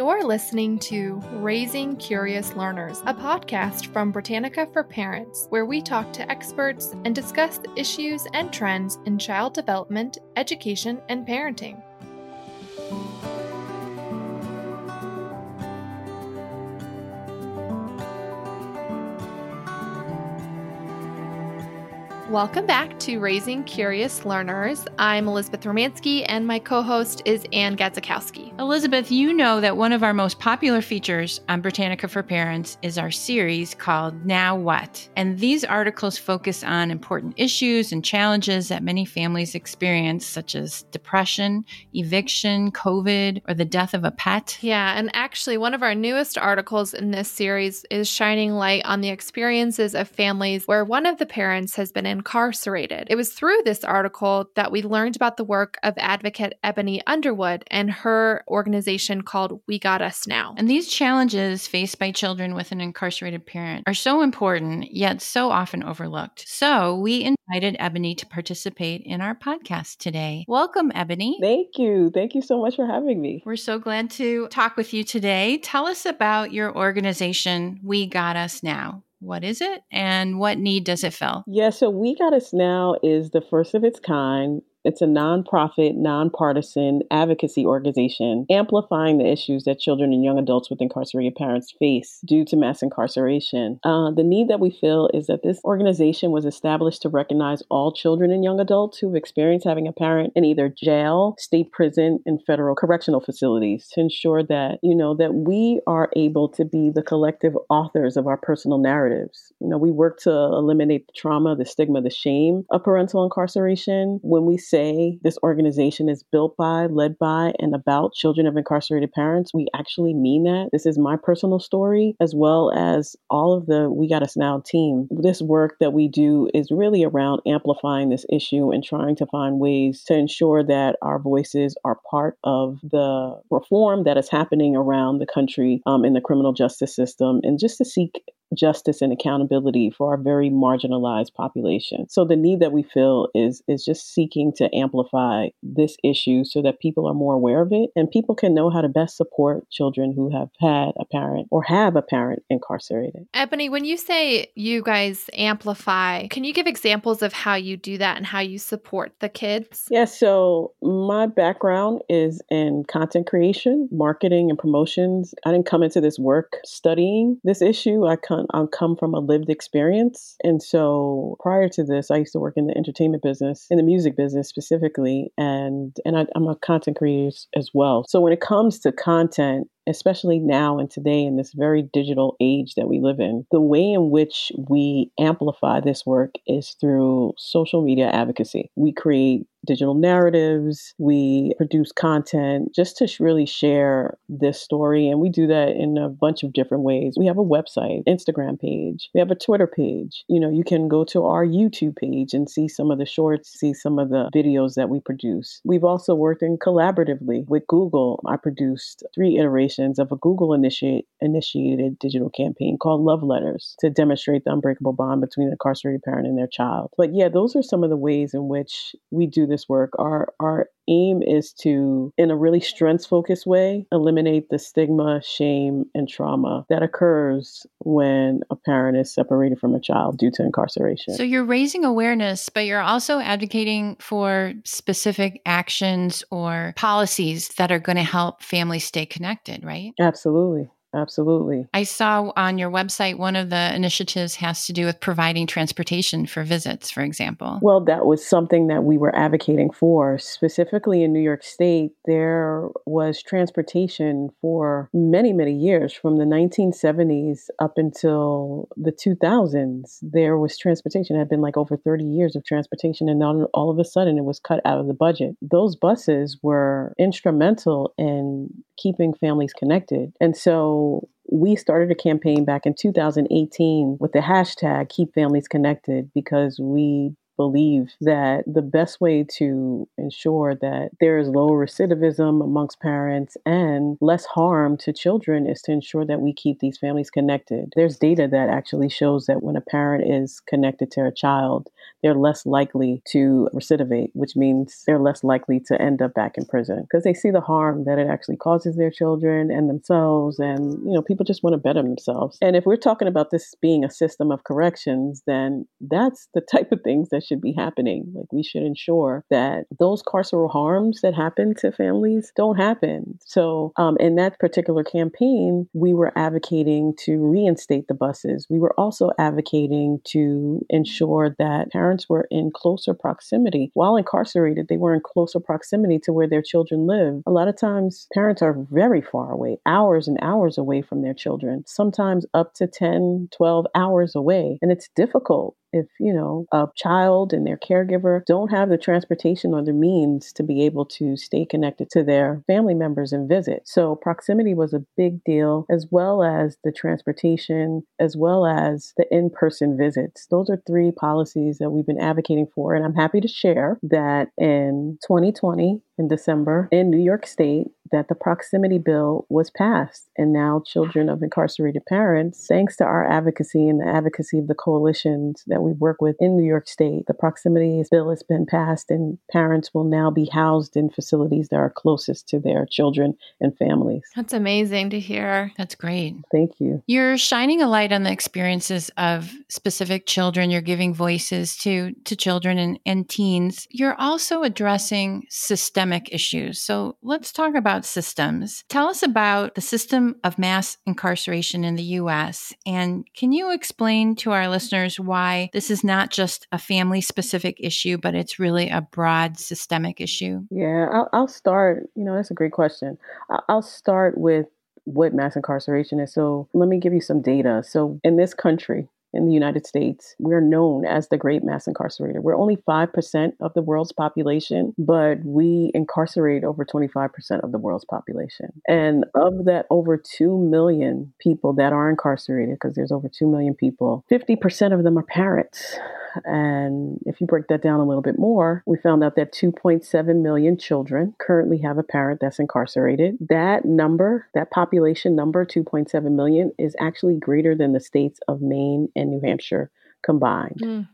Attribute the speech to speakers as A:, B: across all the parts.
A: You're listening to Raising Curious Learners, a podcast from Britannica for Parents, where we talk to experts and discuss the issues and trends in child development, education, and parenting. Welcome back to Raising Curious Learners. I'm Elizabeth Romansky, and my co host is Ann Gadzikowski.
B: Elizabeth, you know that one of our most popular features on Britannica for Parents is our series called Now What? And these articles focus on important issues and challenges that many families experience, such as depression, eviction, COVID, or the death of a pet.
A: Yeah, and actually, one of our newest articles in this series is shining light on the experiences of families where one of the parents has been incarcerated. It was through this article that we learned about the work of advocate Ebony Underwood and her organization called We Got Us Now.
B: And these challenges faced by children with an incarcerated parent are so important, yet so often overlooked. So we invited Ebony to participate in our podcast today. Welcome, Ebony.
C: Thank you. Thank you so much for having me.
B: We're so glad to talk with you today. Tell us about your organization, We Got Us Now. What is it and what need does it fill?
C: Yeah, so We Got Us Now is the first of its kind it's a nonprofit, nonpartisan advocacy organization amplifying the issues that children and young adults with incarcerated parents face due to mass incarceration. Uh, the need that we feel is that this organization was established to recognize all children and young adults who've experienced having a parent in either jail, state prison, and federal correctional facilities to ensure that, you know, that we are able to be the collective authors of our personal narratives. You know, we work to eliminate the trauma, the stigma, the shame of parental incarceration. When we say this organization is built by, led by, and about children of incarcerated parents, we actually mean that. This is my personal story, as well as all of the We Got Us Now team. This work that we do is really around amplifying this issue and trying to find ways to ensure that our voices are part of the reform that is happening around the country um, in the criminal justice system and just to seek justice and accountability for our very marginalized population. So the need that we feel is is just seeking to amplify this issue so that people are more aware of it and people can know how to best support children who have had a parent or have a parent incarcerated.
A: Ebony, when you say you guys amplify, can you give examples of how you do that and how you support the kids?
C: Yeah, so my background is in content creation, marketing and promotions. I didn't come into this work studying this issue. I come I come from a lived experience. And so prior to this, I used to work in the entertainment business, in the music business specifically, and and I, I'm a content creator as well. So when it comes to content, especially now and today in this very digital age that we live in, the way in which we amplify this work is through social media advocacy. We create digital narratives, we produce content just to really share this story. And we do that in a bunch of different ways. We have a website, Instagram page, we have a Twitter page. You know, you can go to our YouTube page and see some of the shorts, see some of the videos that we produce. We've also worked in collaboratively with Google. I produced three iterations of a Google initiate, initiated digital campaign called Love Letters to demonstrate the unbreakable bond between an incarcerated parent and their child. But yeah, those are some of the ways in which we do this work. Our our aim is to, in a really strengths focused way, eliminate the stigma, shame, and trauma that occurs when a parent is separated from a child due to incarceration.
B: So you're raising awareness, but you're also advocating for specific actions or policies that are going to help families stay connected, right?
C: Absolutely. Absolutely.
B: I saw on your website one of the initiatives has to do with providing transportation for visits, for example.
C: Well, that was something that we were advocating for. Specifically in New York State, there was transportation for many, many years from the 1970s up until the 2000s. There was transportation, it had been like over 30 years of transportation, and then all of a sudden it was cut out of the budget. Those buses were instrumental in keeping families connected. And so we started a campaign back in 2018 with the hashtag Keep Families Connected because we believe that the best way to ensure that there is low recidivism amongst parents and less harm to children is to ensure that we keep these families connected. There's data that actually shows that when a parent is connected to a child, they're less likely to recidivate, which means they're less likely to end up back in prison because they see the harm that it actually causes their children and themselves. And, you know, people just want to better themselves. And if we're talking about this being a system of corrections, then that's the type of things that should be happening. Like we should ensure that those carceral harms that happen to families don't happen. So, um, in that particular campaign, we were advocating to reinstate the buses. We were also advocating to ensure that parents were in closer proximity. While incarcerated, they were in closer proximity to where their children live. A lot of times, parents are very far away, hours and hours away from their children, sometimes up to 10, 12 hours away. And it's difficult if you know a child and their caregiver don't have the transportation or the means to be able to stay connected to their family members and visit so proximity was a big deal as well as the transportation as well as the in-person visits those are three policies that we've been advocating for and i'm happy to share that in 2020 in December in New York State that the proximity bill was passed. And now, children of incarcerated parents, thanks to our advocacy and the advocacy of the coalitions that we work with in New York State, the proximity bill has been passed, and parents will now be housed in facilities that are closest to their children and families.
A: That's amazing to hear.
B: That's great.
C: Thank you.
B: You're shining a light on the experiences of specific children. You're giving voices to, to children and, and teens. You're also addressing systemic systemic issues. So let's talk about systems. Tell us about the system of mass incarceration in the US. And can you explain to our listeners why this is not just a family specific issue, but it's really a broad systemic issue?
C: Yeah, I'll, I'll start. You know, that's a great question. I'll start with what mass incarceration is. So let me give you some data. So in this country, in the United States, we're known as the great mass incarcerator. We're only 5% of the world's population, but we incarcerate over 25% of the world's population. And of that over 2 million people that are incarcerated, because there's over 2 million people, 50% of them are parents. And if you break that down a little bit more, we found out that 2.7 million children currently have a parent that's incarcerated. That number, that population number, 2.7 million, is actually greater than the states of Maine and New Hampshire combined. Mm.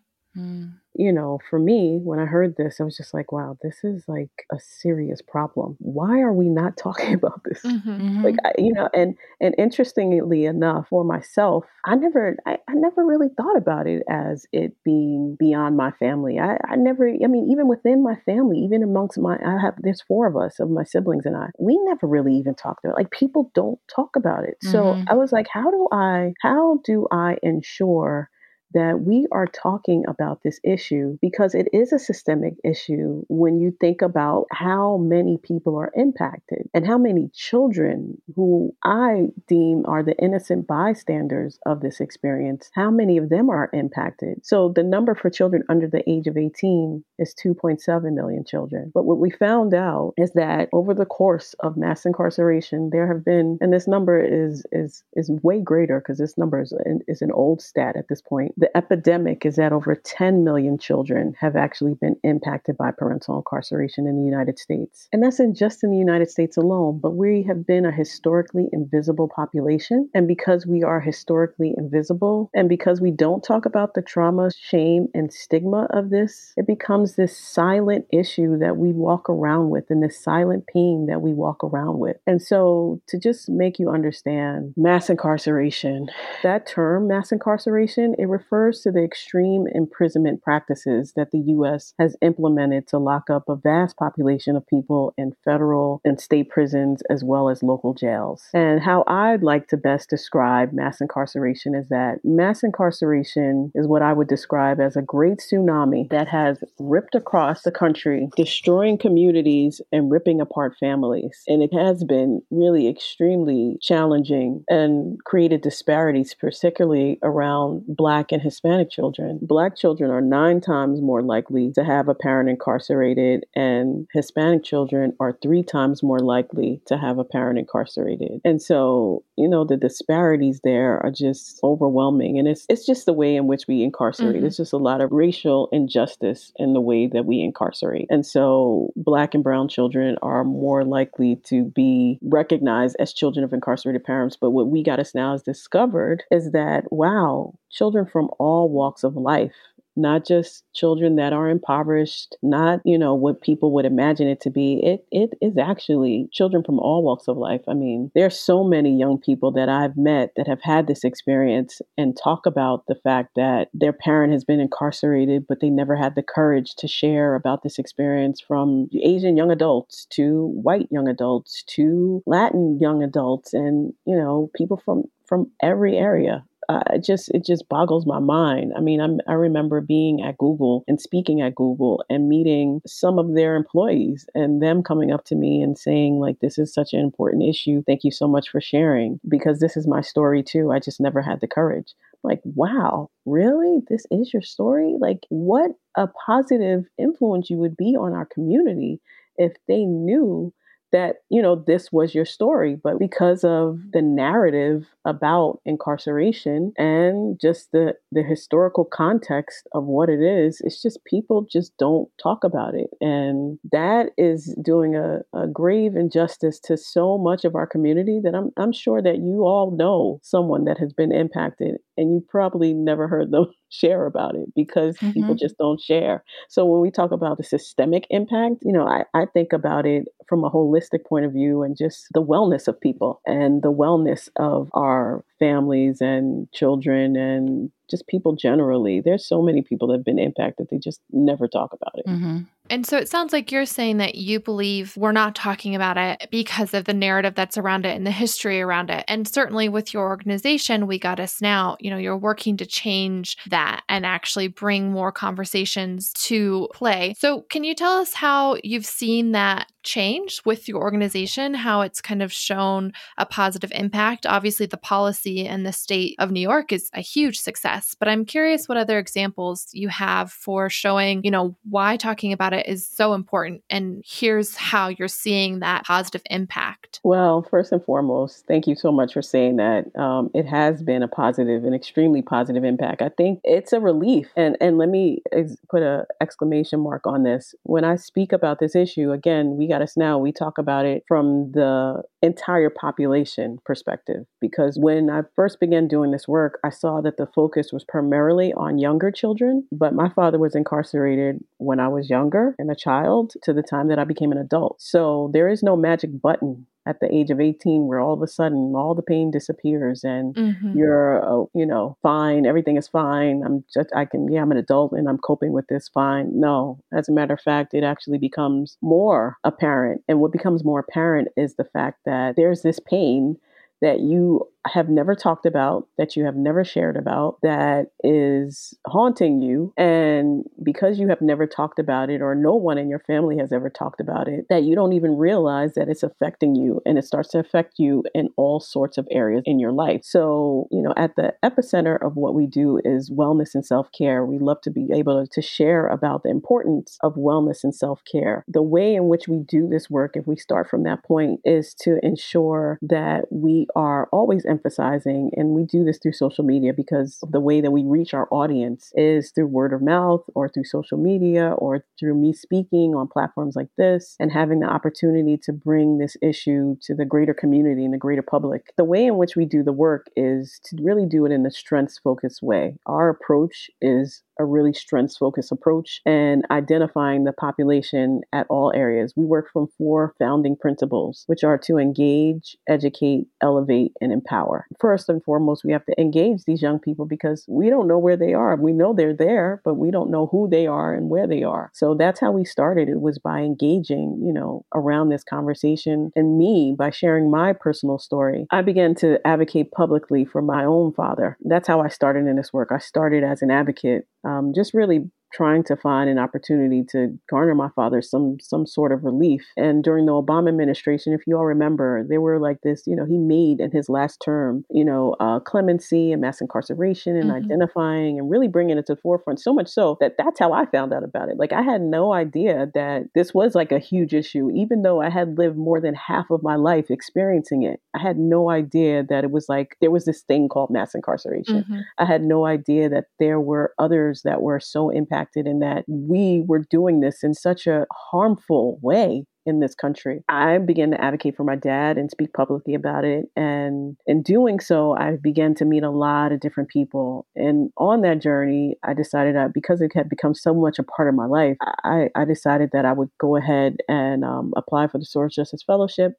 C: You know, for me, when I heard this, I was just like, wow, this is like a serious problem. Why are we not talking about this? Mm-hmm. mm-hmm. Like, I, you know, and and interestingly enough, for myself, I never, I, I, never really thought about it as it being beyond my family. I, I never, I mean, even within my family, even amongst my, I have, there's four of us of my siblings and I, we never really even talked about it. Like, people don't talk about it. So mm-hmm. I was like, how do I, how do I ensure that we are talking about this issue because it is a systemic issue when you think about how many people are impacted and how many children who I deem are the innocent bystanders of this experience, how many of them are impacted. So the number for children under the age of 18 is 2.7 million children. But what we found out is that over the course of mass incarceration, there have been, and this number is is is way greater because this number is, is an old stat at this point the epidemic is that over 10 million children have actually been impacted by parental incarceration in the United States. And that's in just in the United States alone, but we have been a historically invisible population. And because we are historically invisible, and because we don't talk about the trauma, shame, and stigma of this, it becomes this silent issue that we walk around with and this silent pain that we walk around with. And so, to just make you understand, mass incarceration, that term, mass incarceration, it refers refers to the extreme imprisonment practices that the U.S. has implemented to lock up a vast population of people in federal and state prisons as well as local jails. And how I'd like to best describe mass incarceration is that mass incarceration is what I would describe as a great tsunami that has ripped across the country, destroying communities and ripping apart families. And it has been really extremely challenging and created disparities, particularly around Black and Hispanic children. Black children are nine times more likely to have a parent incarcerated, and Hispanic children are three times more likely to have a parent incarcerated. And so, you know, the disparities there are just overwhelming. And it's it's just the way in which we incarcerate. Mm-hmm. It's just a lot of racial injustice in the way that we incarcerate. And so black and brown children are more likely to be recognized as children of incarcerated parents. But what we got us now is discovered is that wow, children from all walks of life not just children that are impoverished, not, you know, what people would imagine it to be. It it is actually children from all walks of life. I mean, there are so many young people that I've met that have had this experience and talk about the fact that their parent has been incarcerated, but they never had the courage to share about this experience from Asian young adults to white young adults to Latin young adults and, you know, people from from every area uh, it just it just boggles my mind. I mean, I'm, I remember being at Google and speaking at Google and meeting some of their employees and them coming up to me and saying like, "This is such an important issue. Thank you so much for sharing because this is my story too. I just never had the courage." Like, wow, really? This is your story? Like, what a positive influence you would be on our community if they knew that you know this was your story but because of the narrative about incarceration and just the the historical context of what it is it's just people just don't talk about it and that is doing a, a grave injustice to so much of our community that I'm, I'm sure that you all know someone that has been impacted and you probably never heard them share about it because mm-hmm. people just don't share. So when we talk about the systemic impact, you know, I, I think about it from a holistic point of view and just the wellness of people and the wellness of our families and children and just people generally. There's so many people that have been impacted, they just never talk about it.
A: Mm-hmm. And so it sounds like you're saying that you believe we're not talking about it because of the narrative that's around it and the history around it. And certainly with your organization, We Got Us Now, you know, you're working to change that and actually bring more conversations to play. So can you tell us how you've seen that change with your organization, how it's kind of shown a positive impact? Obviously, the policy in the state of New York is a huge success, but I'm curious what other examples you have for showing, you know, why talking about it is so important. And here's how you're seeing that positive impact.
C: Well, first and foremost, thank you so much for saying that. Um, it has been a positive, an extremely positive impact. I think it's a relief. And, and let me ex- put an exclamation mark on this. When I speak about this issue, again, we got us now, we talk about it from the entire population perspective. Because when I first began doing this work, I saw that the focus was primarily on younger children. But my father was incarcerated when I was younger and a child to the time that I became an adult. So there is no magic button at the age of 18 where all of a sudden all the pain disappears and mm-hmm. you're uh, you know fine everything is fine i'm just i can yeah i'm an adult and i'm coping with this fine no as a matter of fact it actually becomes more apparent and what becomes more apparent is the fact that there's this pain that you have never talked about, that you have never shared about, that is haunting you. And because you have never talked about it, or no one in your family has ever talked about it, that you don't even realize that it's affecting you and it starts to affect you in all sorts of areas in your life. So, you know, at the epicenter of what we do is wellness and self care. We love to be able to share about the importance of wellness and self care. The way in which we do this work, if we start from that point, is to ensure that we are always emphasizing, and we do this through social media because the way that we reach our audience is through word of mouth or through social media or through me speaking on platforms like this and having the opportunity to bring this issue to the greater community and the greater public. The way in which we do the work is to really do it in a strengths focused way. Our approach is a really strengths focused approach and identifying the population at all areas. We work from four founding principles, which are to engage, educate, elevate, and empower. First and foremost, we have to engage these young people because we don't know where they are. We know they're there, but we don't know who they are and where they are. So that's how we started. It was by engaging, you know, around this conversation and me by sharing my personal story. I began to advocate publicly for my own father. That's how I started in this work. I started as an advocate um, just really trying to find an opportunity to garner my father some some sort of relief. And during the Obama administration, if you all remember, there were like this, you know, he made in his last term, you know, uh, clemency and mass incarceration and mm-hmm. identifying and really bringing it to the forefront. So much so that that's how I found out about it. Like I had no idea that this was like a huge issue, even though I had lived more than half of my life experiencing it. I had no idea that it was like there was this thing called mass incarceration. Mm-hmm. I had no idea that there were others that were so impacted and that we were doing this in such a harmful way in this country. I began to advocate for my dad and speak publicly about it. And in doing so, I began to meet a lot of different people. And on that journey, I decided that because it had become so much a part of my life, I, I decided that I would go ahead and um, apply for the Soros Justice Fellowship.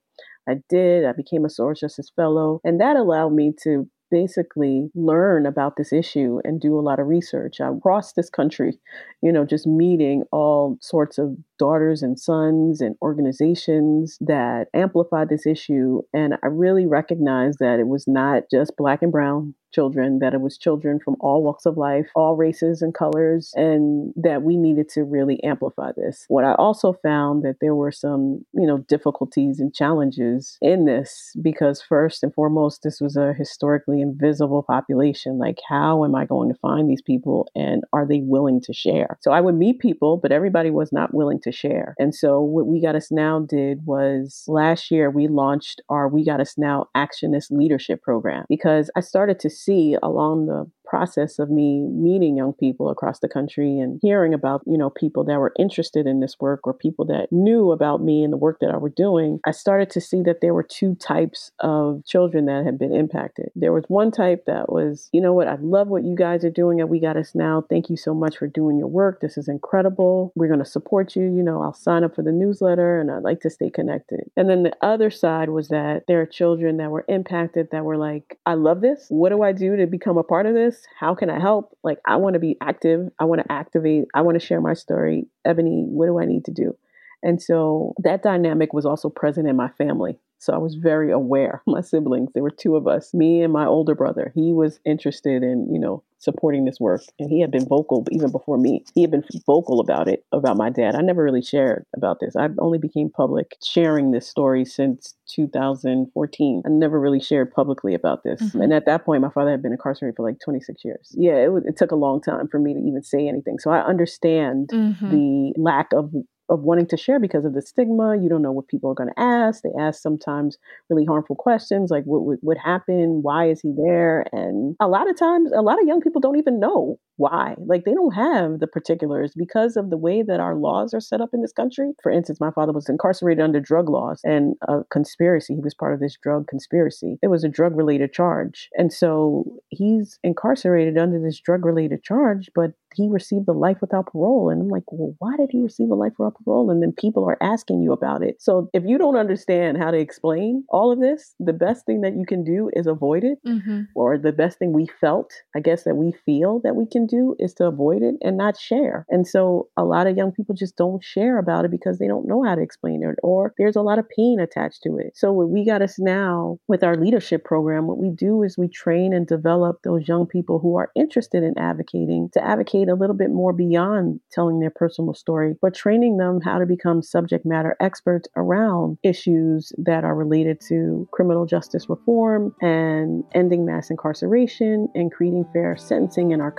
C: I did. I became a Soros Justice Fellow. And that allowed me to basically learn about this issue and do a lot of research. across this country, you know, just meeting all sorts of daughters and sons and organizations that amplified this issue. And I really recognized that it was not just black and brown children, that it was children from all walks of life, all races and colors, and that we needed to really amplify this. What I also found that there were some, you know, difficulties and challenges in this because first and foremost, this was a historically invisible population. Like, how am I going to find these people and are they willing to share? So I would meet people, but everybody was not willing to share. And so what We Got Us Now did was last year we launched our We Got Us Now Actionist Leadership Program because I started to see along the process of me meeting young people across the country and hearing about, you know, people that were interested in this work or people that knew about me and the work that I were doing, I started to see that there were two types of children that had been impacted. There was one type that was, you know what, I love what you guys are doing at We Got Us Now. Thank you so much for doing your work. This is incredible. We're going to support you. You know, I'll sign up for the newsletter and I'd like to stay connected. And then the other side was that there are children that were impacted that were like, I love this. What do I do to become a part of this? How can I help? Like, I want to be active. I want to activate. I want to share my story. Ebony, what do I need to do? And so that dynamic was also present in my family. So I was very aware. My siblings, there were two of us, me and my older brother. He was interested in, you know, supporting this work. And he had been vocal even before me. He had been vocal about it, about my dad. I never really shared about this. I only became public sharing this story since 2014. I never really shared publicly about this. Mm-hmm. And at that point, my father had been incarcerated for like 26 years. Yeah, it, it took a long time for me to even say anything. So I understand mm-hmm. the lack of of wanting to share because of the stigma. You don't know what people are going to ask. They ask sometimes really harmful questions like what would what happened? Why is he there? And a lot of times, a lot of young people don't even know why. Like they don't have the particulars because of the way that our laws are set up in this country. For instance, my father was incarcerated under drug laws and a conspiracy. He was part of this drug conspiracy. It was a drug related charge. And so he's incarcerated under this drug related charge, but he received a life without parole. And I'm like, well, why did he receive a life without parole? And then people are asking you about it. So if you don't understand how to explain all of this, the best thing that you can do is avoid it. Mm-hmm. Or the best thing we felt, I guess, that we feel that we can do is to avoid it and not share. And so a lot of young people just don't share about it because they don't know how to explain it or there's a lot of pain attached to it. So what we got us now with our leadership program, what we do is we train and develop those young people who are interested in advocating to advocate a little bit more beyond telling their personal story, but training them how to become subject matter experts around issues that are related to criminal justice reform and ending mass incarceration and creating fair sentencing in our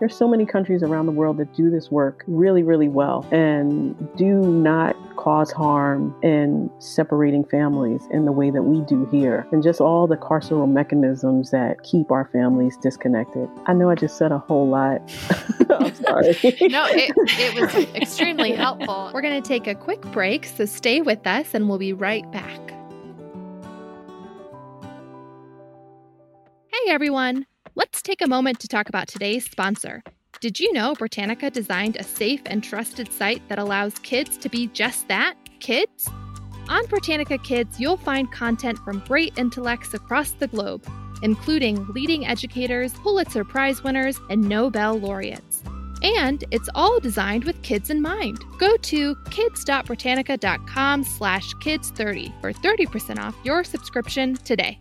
C: There's so many countries around the world that do this work really, really well and do not cause harm in separating families in the way that we do here, and just all the carceral mechanisms that keep our families disconnected. I know I just said a whole lot. I'm sorry.
A: no, it, it was extremely helpful. We're going to take a quick break, so stay with us and we'll be right back. Hey everyone! Let's take a moment to talk about today's sponsor. Did you know Britannica designed a safe and trusted site that allows kids to be just that kids? On Britannica Kids, you'll find content from great intellects across the globe, including leading educators, Pulitzer Prize winners, and Nobel laureates. And it's all designed with kids in mind. Go to kids.britannica.com slash kids30 for 30% off your subscription today.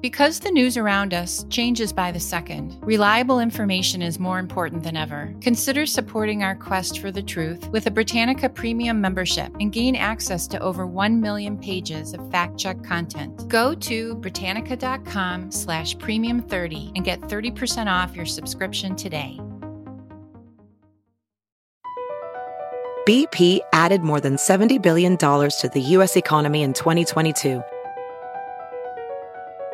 B: Because the news around us changes by the second, reliable information is more important than ever. Consider supporting our quest for the truth with a Britannica Premium membership and gain access to over 1 million pages of fact-check content. Go to Britannica.com slash premium30 and get 30% off your subscription today.
D: BP added more than $70 billion to the U.S. economy in 2022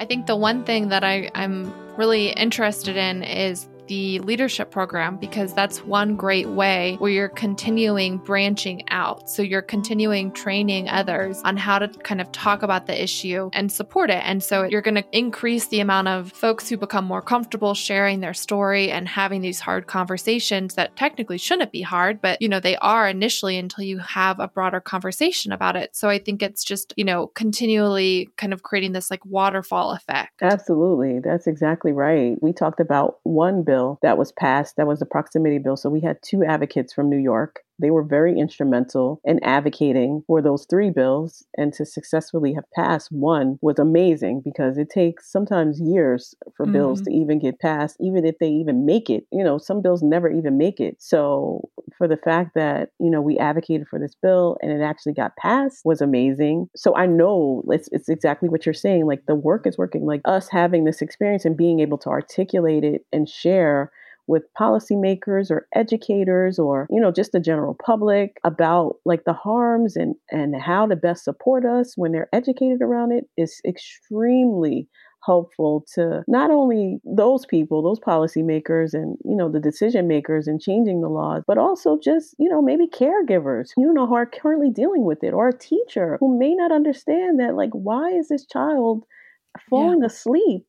A: I think the one thing that I, I'm really interested in is the leadership program because that's one great way where you're continuing branching out. So you're continuing training others on how to kind of talk about the issue and support it. And so you're going to increase the amount of folks who become more comfortable sharing their story and having these hard conversations that technically shouldn't be hard, but you know, they are initially until you have a broader conversation about it. So I think it's just, you know, continually kind of creating this like waterfall effect.
C: Absolutely. That's exactly right. We talked about one bill bill that was passed. That was the proximity bill. So we had two advocates from New York they were very instrumental in advocating for those three bills, and to successfully have passed one was amazing because it takes sometimes years for mm-hmm. bills to even get passed, even if they even make it. You know, some bills never even make it. So, for the fact that, you know, we advocated for this bill and it actually got passed was amazing. So, I know it's, it's exactly what you're saying. Like, the work is working. Like, us having this experience and being able to articulate it and share with policymakers or educators or you know just the general public about like the harms and and how to best support us when they're educated around it is extremely helpful to not only those people, those policymakers and, you know, the decision makers and changing the laws, but also just, you know, maybe caregivers, you know, who are currently dealing with it or a teacher who may not understand that, like, why is this child falling yeah. asleep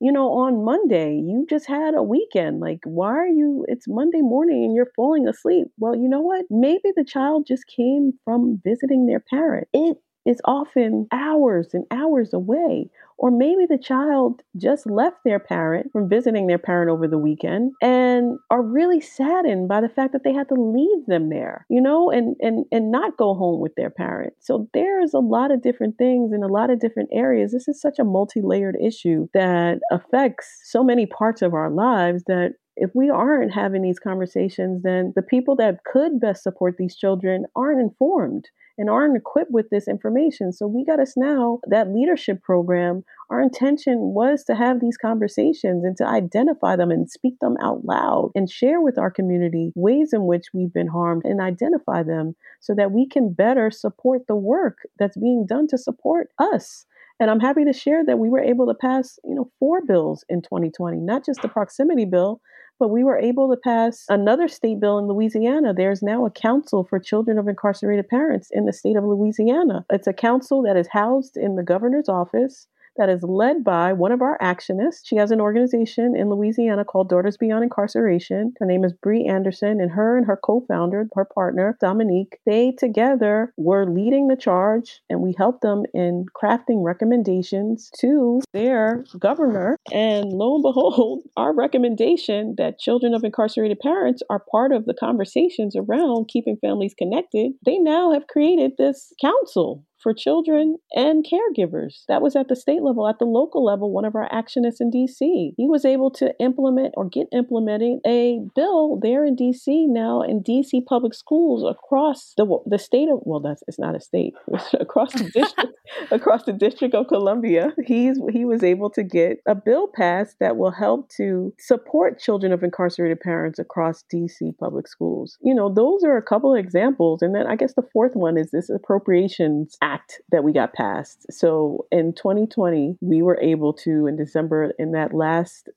C: you know, on Monday, you just had a weekend. Like, why are you, it's Monday morning and you're falling asleep? Well, you know what? Maybe the child just came from visiting their parent. It is often hours and hours away. Or maybe the child just left their parent from visiting their parent over the weekend and are really saddened by the fact that they had to leave them there, you know, and and and not go home with their parent. So there's a lot of different things in a lot of different areas. This is such a multi-layered issue that affects so many parts of our lives that if we aren't having these conversations, then the people that could best support these children aren't informed and aren't equipped with this information. So we got us now that leadership program. Our intention was to have these conversations and to identify them and speak them out loud and share with our community ways in which we've been harmed and identify them so that we can better support the work that's being done to support us. And I'm happy to share that we were able to pass, you know, four bills in 2020, not just the proximity bill, but we were able to pass another state bill in Louisiana. There's now a council for children of incarcerated parents in the state of Louisiana. It's a council that is housed in the governor's office that is led by one of our actionists. She has an organization in Louisiana called Daughters Beyond Incarceration. Her name is Bree Anderson, and her and her co-founder, her partner Dominique, they together were leading the charge, and we helped them in crafting recommendations to their governor. And lo and behold, our recommendation that children of incarcerated parents are part of the conversations around keeping families connected, they now have created this council for children and caregivers. That was at the state level. At the local level, one of our actionists in DC, he was able to implement or get implementing a bill there in DC now in DC public schools across the the state of well, that's it's not a state across the district across the District of Columbia. He's he was able to get a bill passed that will help to support children of incarcerated parents across DC public schools. You know, those are a couple of examples, and then I guess the fourth one is this appropriations act that we got passed. So in 2020, we were able to, in December, in that last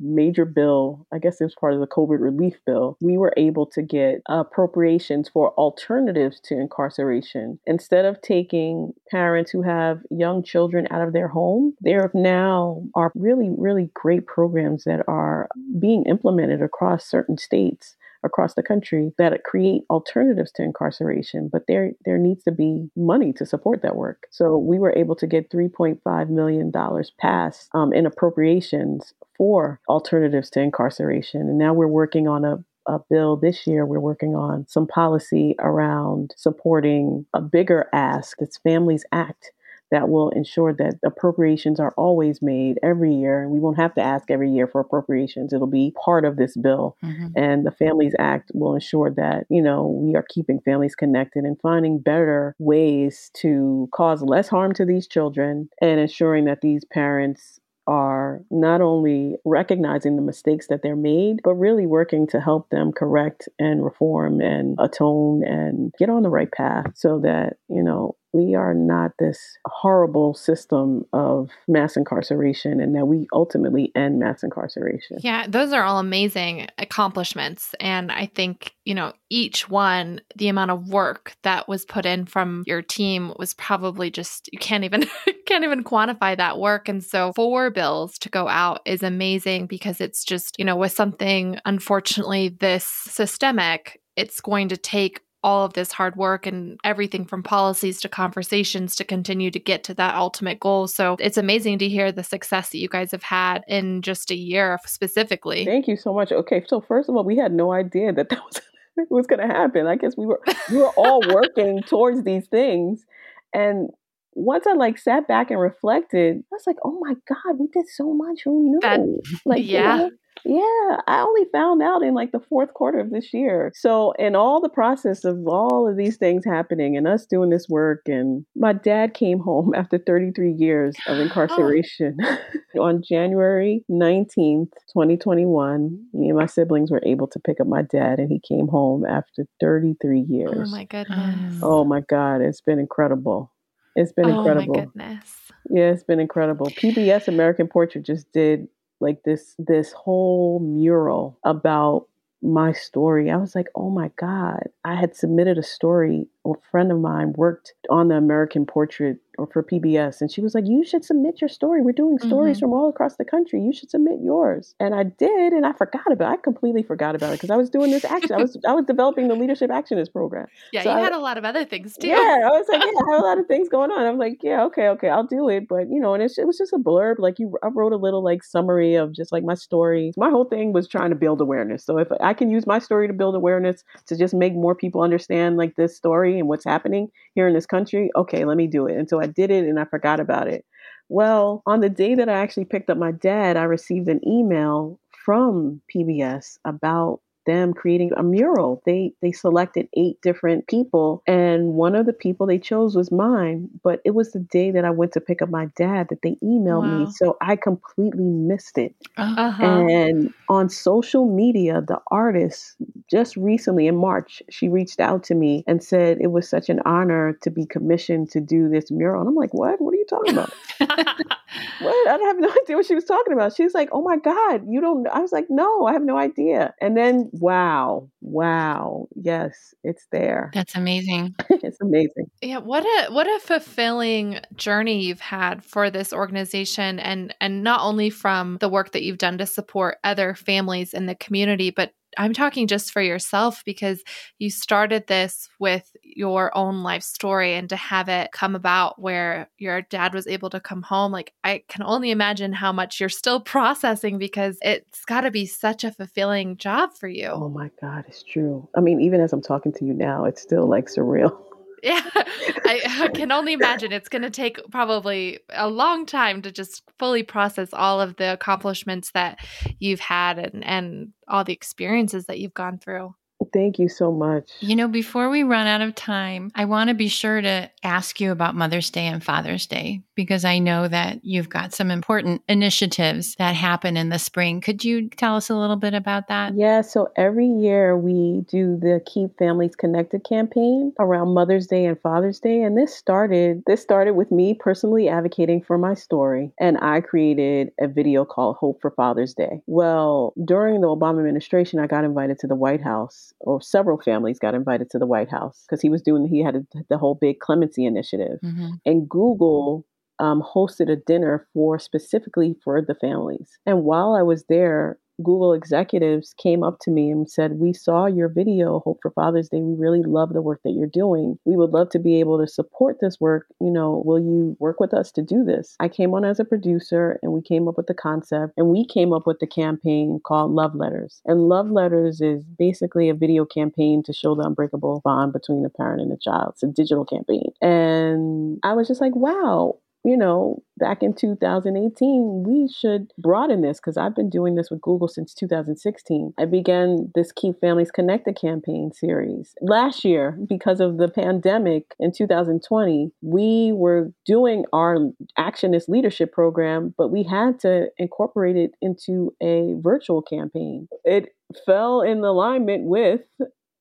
C: major bill, I guess it was part of the COVID relief bill, we were able to get appropriations for alternatives to incarceration. Instead of taking parents who have young children out of their home, there now are really, really great programs that are being implemented across certain states across the country that create alternatives to incarceration, but there there needs to be money to support that work. So we were able to get 3.5 million dollars passed um, in appropriations for alternatives to incarceration, and now we're working on a a bill this year. We're working on some policy around supporting a bigger ask. It's Families Act that will ensure that appropriations are always made every year. We won't have to ask every year for appropriations. It'll be part of this bill. Mm-hmm. And the Families Act will ensure that, you know, we are keeping families connected and finding better ways to cause less harm to these children and ensuring that these parents are not only recognizing the mistakes that they're made, but really working to help them correct and reform and atone and get on the right path so that, you know, we are not this horrible system of mass incarceration and that we ultimately end mass incarceration.
A: Yeah, those are all amazing accomplishments. And I think, you know, each one, the amount of work that was put in from your team was probably just you can't even can't even quantify that work. And so four bills to go out is amazing because it's just, you know, with something unfortunately this systemic, it's going to take all of this hard work and everything from policies to conversations to continue to get to that ultimate goal. So it's amazing to hear the success that you guys have had in just a year specifically.
C: Thank you so much. Okay, so first of all, we had no idea that that was was going to happen. I guess we were we were all working towards these things and once I like sat back and reflected, I was like, "Oh my god, we did so much. Who knew?" That, like,
A: yeah, you know,
C: yeah, I only found out in like the fourth quarter of this year. So, in all the process of all of these things happening and us doing this work, and my dad came home after 33 years of oh. incarceration on January 19th, 2021. Me and my siblings were able to pick up my dad, and he came home after 33 years.
A: Oh my mm. goodness.
C: Oh my God, it's been incredible. It's been incredible.
A: Oh my goodness.
C: Yeah, it's been incredible. PBS American Portrait just did like this this whole mural about my story. I was like, oh my God. I had submitted a story. A friend of mine worked on the American Portrait or for PBS. And she was like, You should submit your story. We're doing stories mm-hmm. from all across the country. You should submit yours. And I did, and I forgot about it. I completely forgot about it because I was doing this action. I was I was developing the leadership actionist program.
A: Yeah, so you I, had a lot of other things too.
C: Yeah, I was like, Yeah, I have a lot of things going on. I'm like, Yeah, okay, okay, I'll do it. But you know, and it was just a blurb. Like you I wrote a little like summary of just like my story. My whole thing was trying to build awareness. So if I can use my story to build awareness to just make more people understand like this story and what's happening here in this country, okay, let me do it. And so I did it and I forgot about it. Well, on the day that I actually picked up my dad, I received an email from PBS about them creating a mural. They they selected eight different people and one of the people they chose was mine, but it was the day that I went to pick up my dad that they emailed wow. me. So I completely missed it. Uh-huh. And on social media, the artist just recently in March, she reached out to me and said it was such an honor to be commissioned to do this mural. And I'm like, "What? What are you talking about?" what? I have no idea what she was talking about. She's like, "Oh my god, you don't." I was like, "No, I have no idea." And then, wow, wow, yes, it's there.
B: That's amazing.
C: it's amazing.
A: Yeah, what a what a fulfilling journey you've had for this organization, and and not only from the work that you've done to support other families in the community, but I'm talking just for yourself because you started this with your own life story and to have it come about where your dad was able to come home. Like, I can only imagine how much you're still processing because it's got to be such a fulfilling job for you.
C: Oh my God, it's true. I mean, even as I'm talking to you now, it's still like surreal.
A: Yeah, I, I, can only imagine it's going to take probably a long time to just fully process all of the accomplishments that you've had and, and all the experiences that you've gone through.
C: Thank you so much.
B: You know, before we run out of time, I want to be sure to ask you about Mother's Day and Father's Day because I know that you've got some important initiatives that happen in the spring. Could you tell us a little bit about that?
C: Yeah, so every year we do the Keep Families Connected campaign around Mother's Day and Father's Day and this started this started with me personally advocating for my story and I created a video called Hope for Father's Day. Well, during the Obama administration I got invited to the White House or several families got invited to the White House because he was doing he had a, the whole big clemency initiative. Mm-hmm. And Google um, hosted a dinner for specifically for the families. And while I was there, Google executives came up to me and said, We saw your video, Hope for Father's Day. We really love the work that you're doing. We would love to be able to support this work. You know, will you work with us to do this? I came on as a producer and we came up with the concept and we came up with the campaign called Love Letters. And Love Letters is basically a video campaign to show the unbreakable bond between a parent and a child. It's a digital campaign. And I was just like, wow, you know, back in 2018, we should broaden this because I've been doing this with Google since 2016. I began this Keep Families Connected campaign series. Last year, because of the pandemic in 2020, we were doing our Actionist Leadership program, but we had to incorporate it into a virtual campaign. It fell in alignment with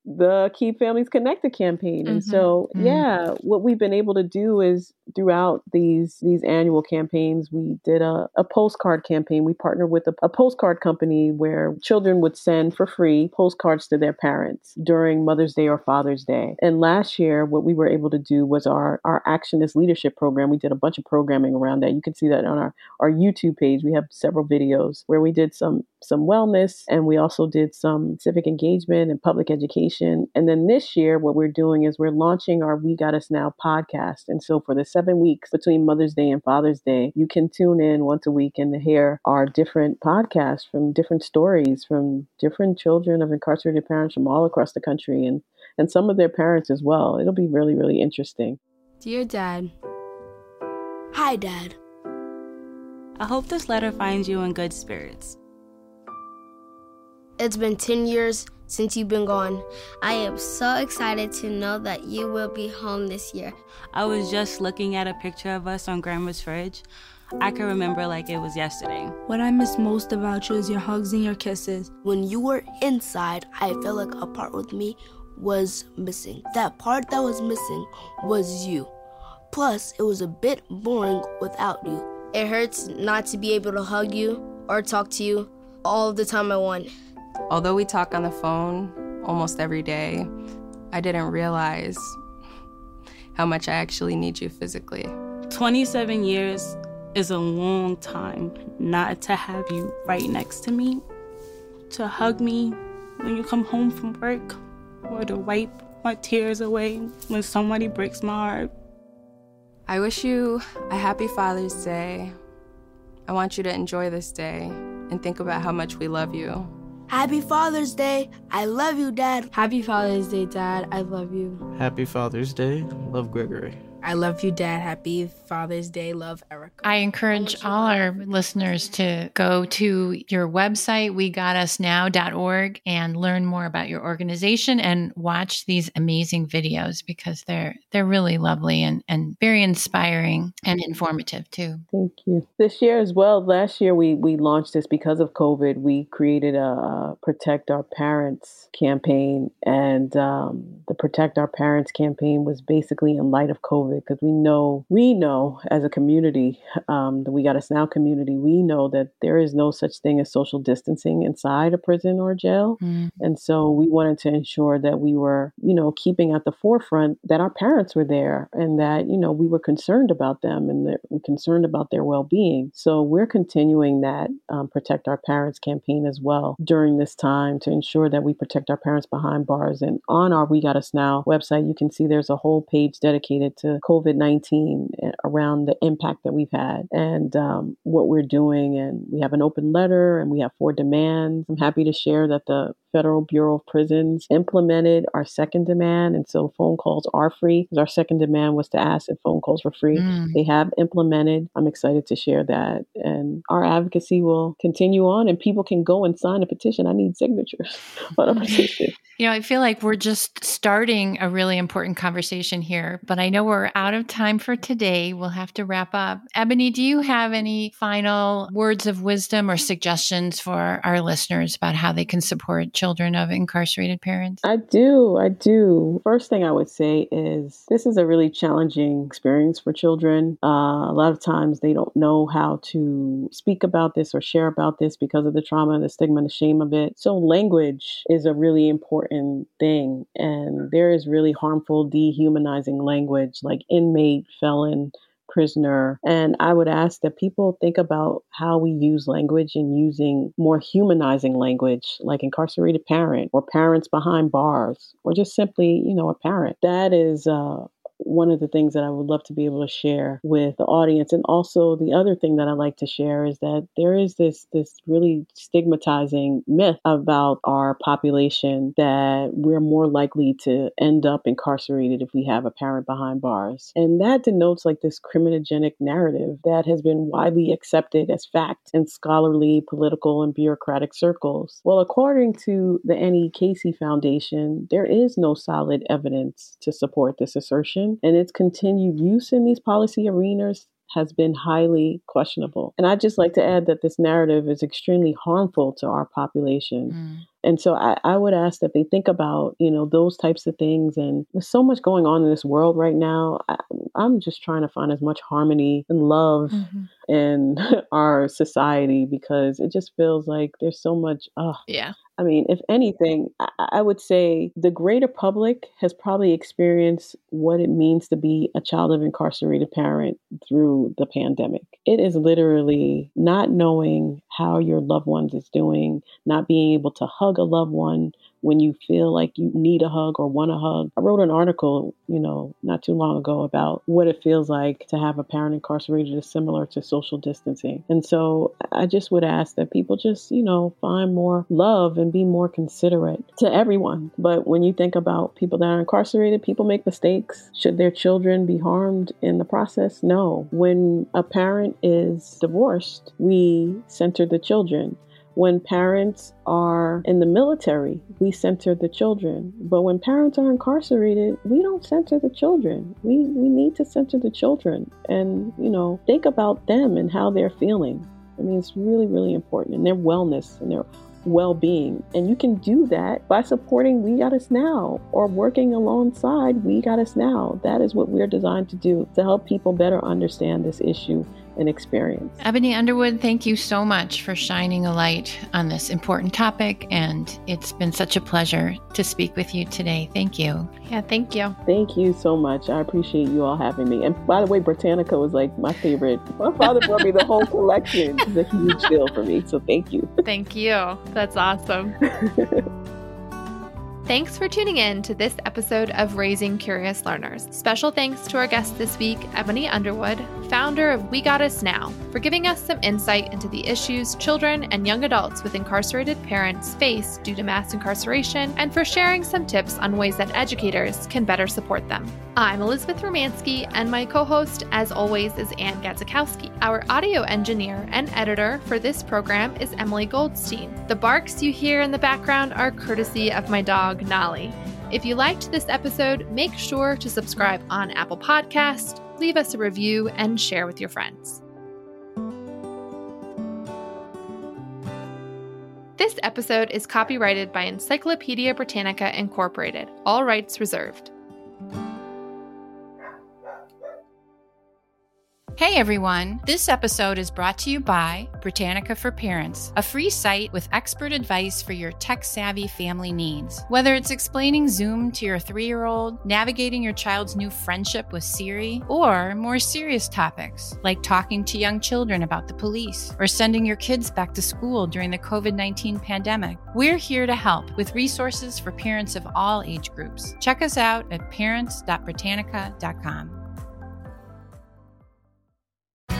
C: the Keep Families Connected campaign. And mm-hmm. so, mm-hmm. yeah, what we've been able to do is throughout these these annual campaigns, we did a, a postcard campaign. We partnered with a, a, postcard company where children would send for free postcards to their parents during Mother's Day or Father's Day. And last year, what we were able to do was our our Actionist Leadership program. We did a bunch of programming around that. You can see that on our our YouTube page. We have several videos where we did some some wellness and we also did some civic engagement and public education. And then this year, what we're doing is we're launching our We Got Us Now podcast. And so for the seven weeks between Mother's Day and Father's Day, you can tune in once a week and hear our different podcasts from different stories from different children of incarcerated parents from all across the country and, and some of their parents as well. It'll be really, really interesting.
E: Dear Dad, Hi, Dad. I hope this letter finds you in good spirits.
F: It's been 10 years since you've been gone. I am so excited to know that you will be home this year.
E: I was just looking at a picture of us on Grandma's fridge. I can remember like it was yesterday.
G: What I miss most about you is your hugs and your kisses.
F: When you were inside, I felt like a part with me was missing. That part that was missing was you. Plus, it was a bit boring without you. It hurts not to be able to hug you or talk to you all the time I want.
H: Although we talk on the phone almost every day, I didn't realize how much I actually need you physically.
E: 27 years is a long time not to have you right next to me, to hug me when you come home from work, or to wipe my tears away when somebody breaks my heart.
H: I wish you a happy Father's Day. I want you to enjoy this day and think about how much we love you.
F: Happy Father's Day. I love you, Dad.
G: Happy Father's Day, Dad. I love you.
I: Happy Father's Day. Love Gregory.
J: I love you, Dad. Happy Father's Day. Love, Eric.
B: I encourage all our listeners to go to your website, wegotusnow.org, and learn more about your organization and watch these amazing videos because they're they're really lovely and, and very inspiring and informative too.
C: Thank you. This year as well, last year we we launched this because of COVID. We created a Protect Our Parents campaign, and um, the Protect Our Parents campaign was basically in light of COVID because we know we know as a community, um, the We Got Us Now community, we know that there is no such thing as social distancing inside a prison or a jail, mm. and so we wanted to ensure that we were, you know, keeping at the forefront that our parents were there and that you know we were concerned about them and that we're concerned about their well-being. So we're continuing that um, protect our parents campaign as well during this time to ensure that we protect our parents behind bars. And on our We Got Us Now website, you can see there's a whole page dedicated to COVID 19 eh, around the impact that we've had and um, what we're doing. And we have an open letter and we have four demands. I'm happy to share that the Federal Bureau of Prisons implemented our second demand. And so phone calls are free our second demand was to ask if phone calls were free. Mm. They have implemented. I'm excited to share that. And our advocacy will continue on and people can go and sign a petition. I need signatures on a petition.
B: You know, I feel like we're just starting a really important conversation here, but I know we're out of time for today. We'll have to wrap up. Ebony, do you have any final words of wisdom or suggestions for our listeners about how they can support children of incarcerated parents?
C: I do. I do. First thing I would say is this is a really challenging experience for children. Uh, a lot of times they don't know how to speak about this or share about this because of the trauma, the stigma, and the shame of it. So, language is a really important thing. And there is really harmful, dehumanizing language like inmate, felon, prisoner. And I would ask that people think about how we use language and using more humanizing language, like incarcerated parent or parents behind bars, or just simply, you know, a parent. That is uh, one of the things that I would love to be able to share with the audience. And also the other thing that I like to share is that there is this this really stigmatizing myth about our population that we're more likely to end up incarcerated if we have a parent behind bars. And that denotes like this criminogenic narrative that has been widely accepted as fact in scholarly, political, and bureaucratic circles. Well, according to the Annie Casey Foundation, there is no solid evidence to support this assertion and its continued use in these policy arenas has been highly questionable. And I'd just like to add that this narrative is extremely harmful to our population. Mm. And so I, I, would ask that they think about, you know, those types of things. And there's so much going on in this world right now. I, am just trying to find as much harmony and love mm-hmm. in our society because it just feels like there's so much. Oh,
A: yeah.
C: I mean, if anything, I, I would say the greater public has probably experienced what it means to be a child of incarcerated parent through the pandemic. It is literally not knowing how your loved ones is doing, not being able to hug a loved one when you feel like you need a hug or want a hug. I wrote an article, you know, not too long ago about what it feels like to have a parent incarcerated is similar to social distancing. And so I just would ask that people just, you know, find more love and be more considerate to everyone. But when you think about people that are incarcerated, people make mistakes. Should their children be harmed in the process? No. When a parent is divorced, we center the children. When parents are in the military, we center the children. But when parents are incarcerated, we don't center the children. We, we need to center the children and, you know, think about them and how they're feeling. I mean, it's really, really important and their wellness and their well being. And you can do that by supporting We Got Us Now or working alongside We Got Us Now. That is what we're designed to do to help people better understand this issue and experience.
B: Ebony Underwood, thank you so much for shining a light on this important topic. And it's been such a pleasure to speak with you today. Thank you.
A: Yeah, thank you.
C: Thank you so much. I appreciate you all having me. And by the way, Britannica was like my favorite. My father brought me the whole collection. It's a huge deal for me. So thank you.
A: Thank you. That's awesome. Thanks for tuning in to this episode of Raising Curious Learners. Special thanks to our guest this week, Ebony Underwood, founder of We Got Us Now, for giving us some insight into the issues children and young adults with incarcerated parents face due to mass incarceration, and for sharing some tips on ways that educators can better support them. I'm Elizabeth Romansky, and my co host, as always, is Ann Gadzikowski. Our audio engineer and editor for this program is Emily Goldstein. The barks you hear in the background are courtesy of my dog. Nolly. If you liked this episode, make sure to subscribe on Apple Podcast, leave us a review, and share with your friends. This episode is copyrighted by Encyclopedia Britannica Incorporated, all rights reserved.
B: Hey everyone! This episode is brought to you by Britannica for Parents, a free site with expert advice for your tech savvy family needs. Whether it's explaining Zoom to your three year old, navigating your child's new friendship with Siri, or more serious topics like talking to young children about the police or sending your kids back to school during the COVID 19 pandemic, we're here to help with resources for parents of all age groups. Check us out at parents.britannica.com.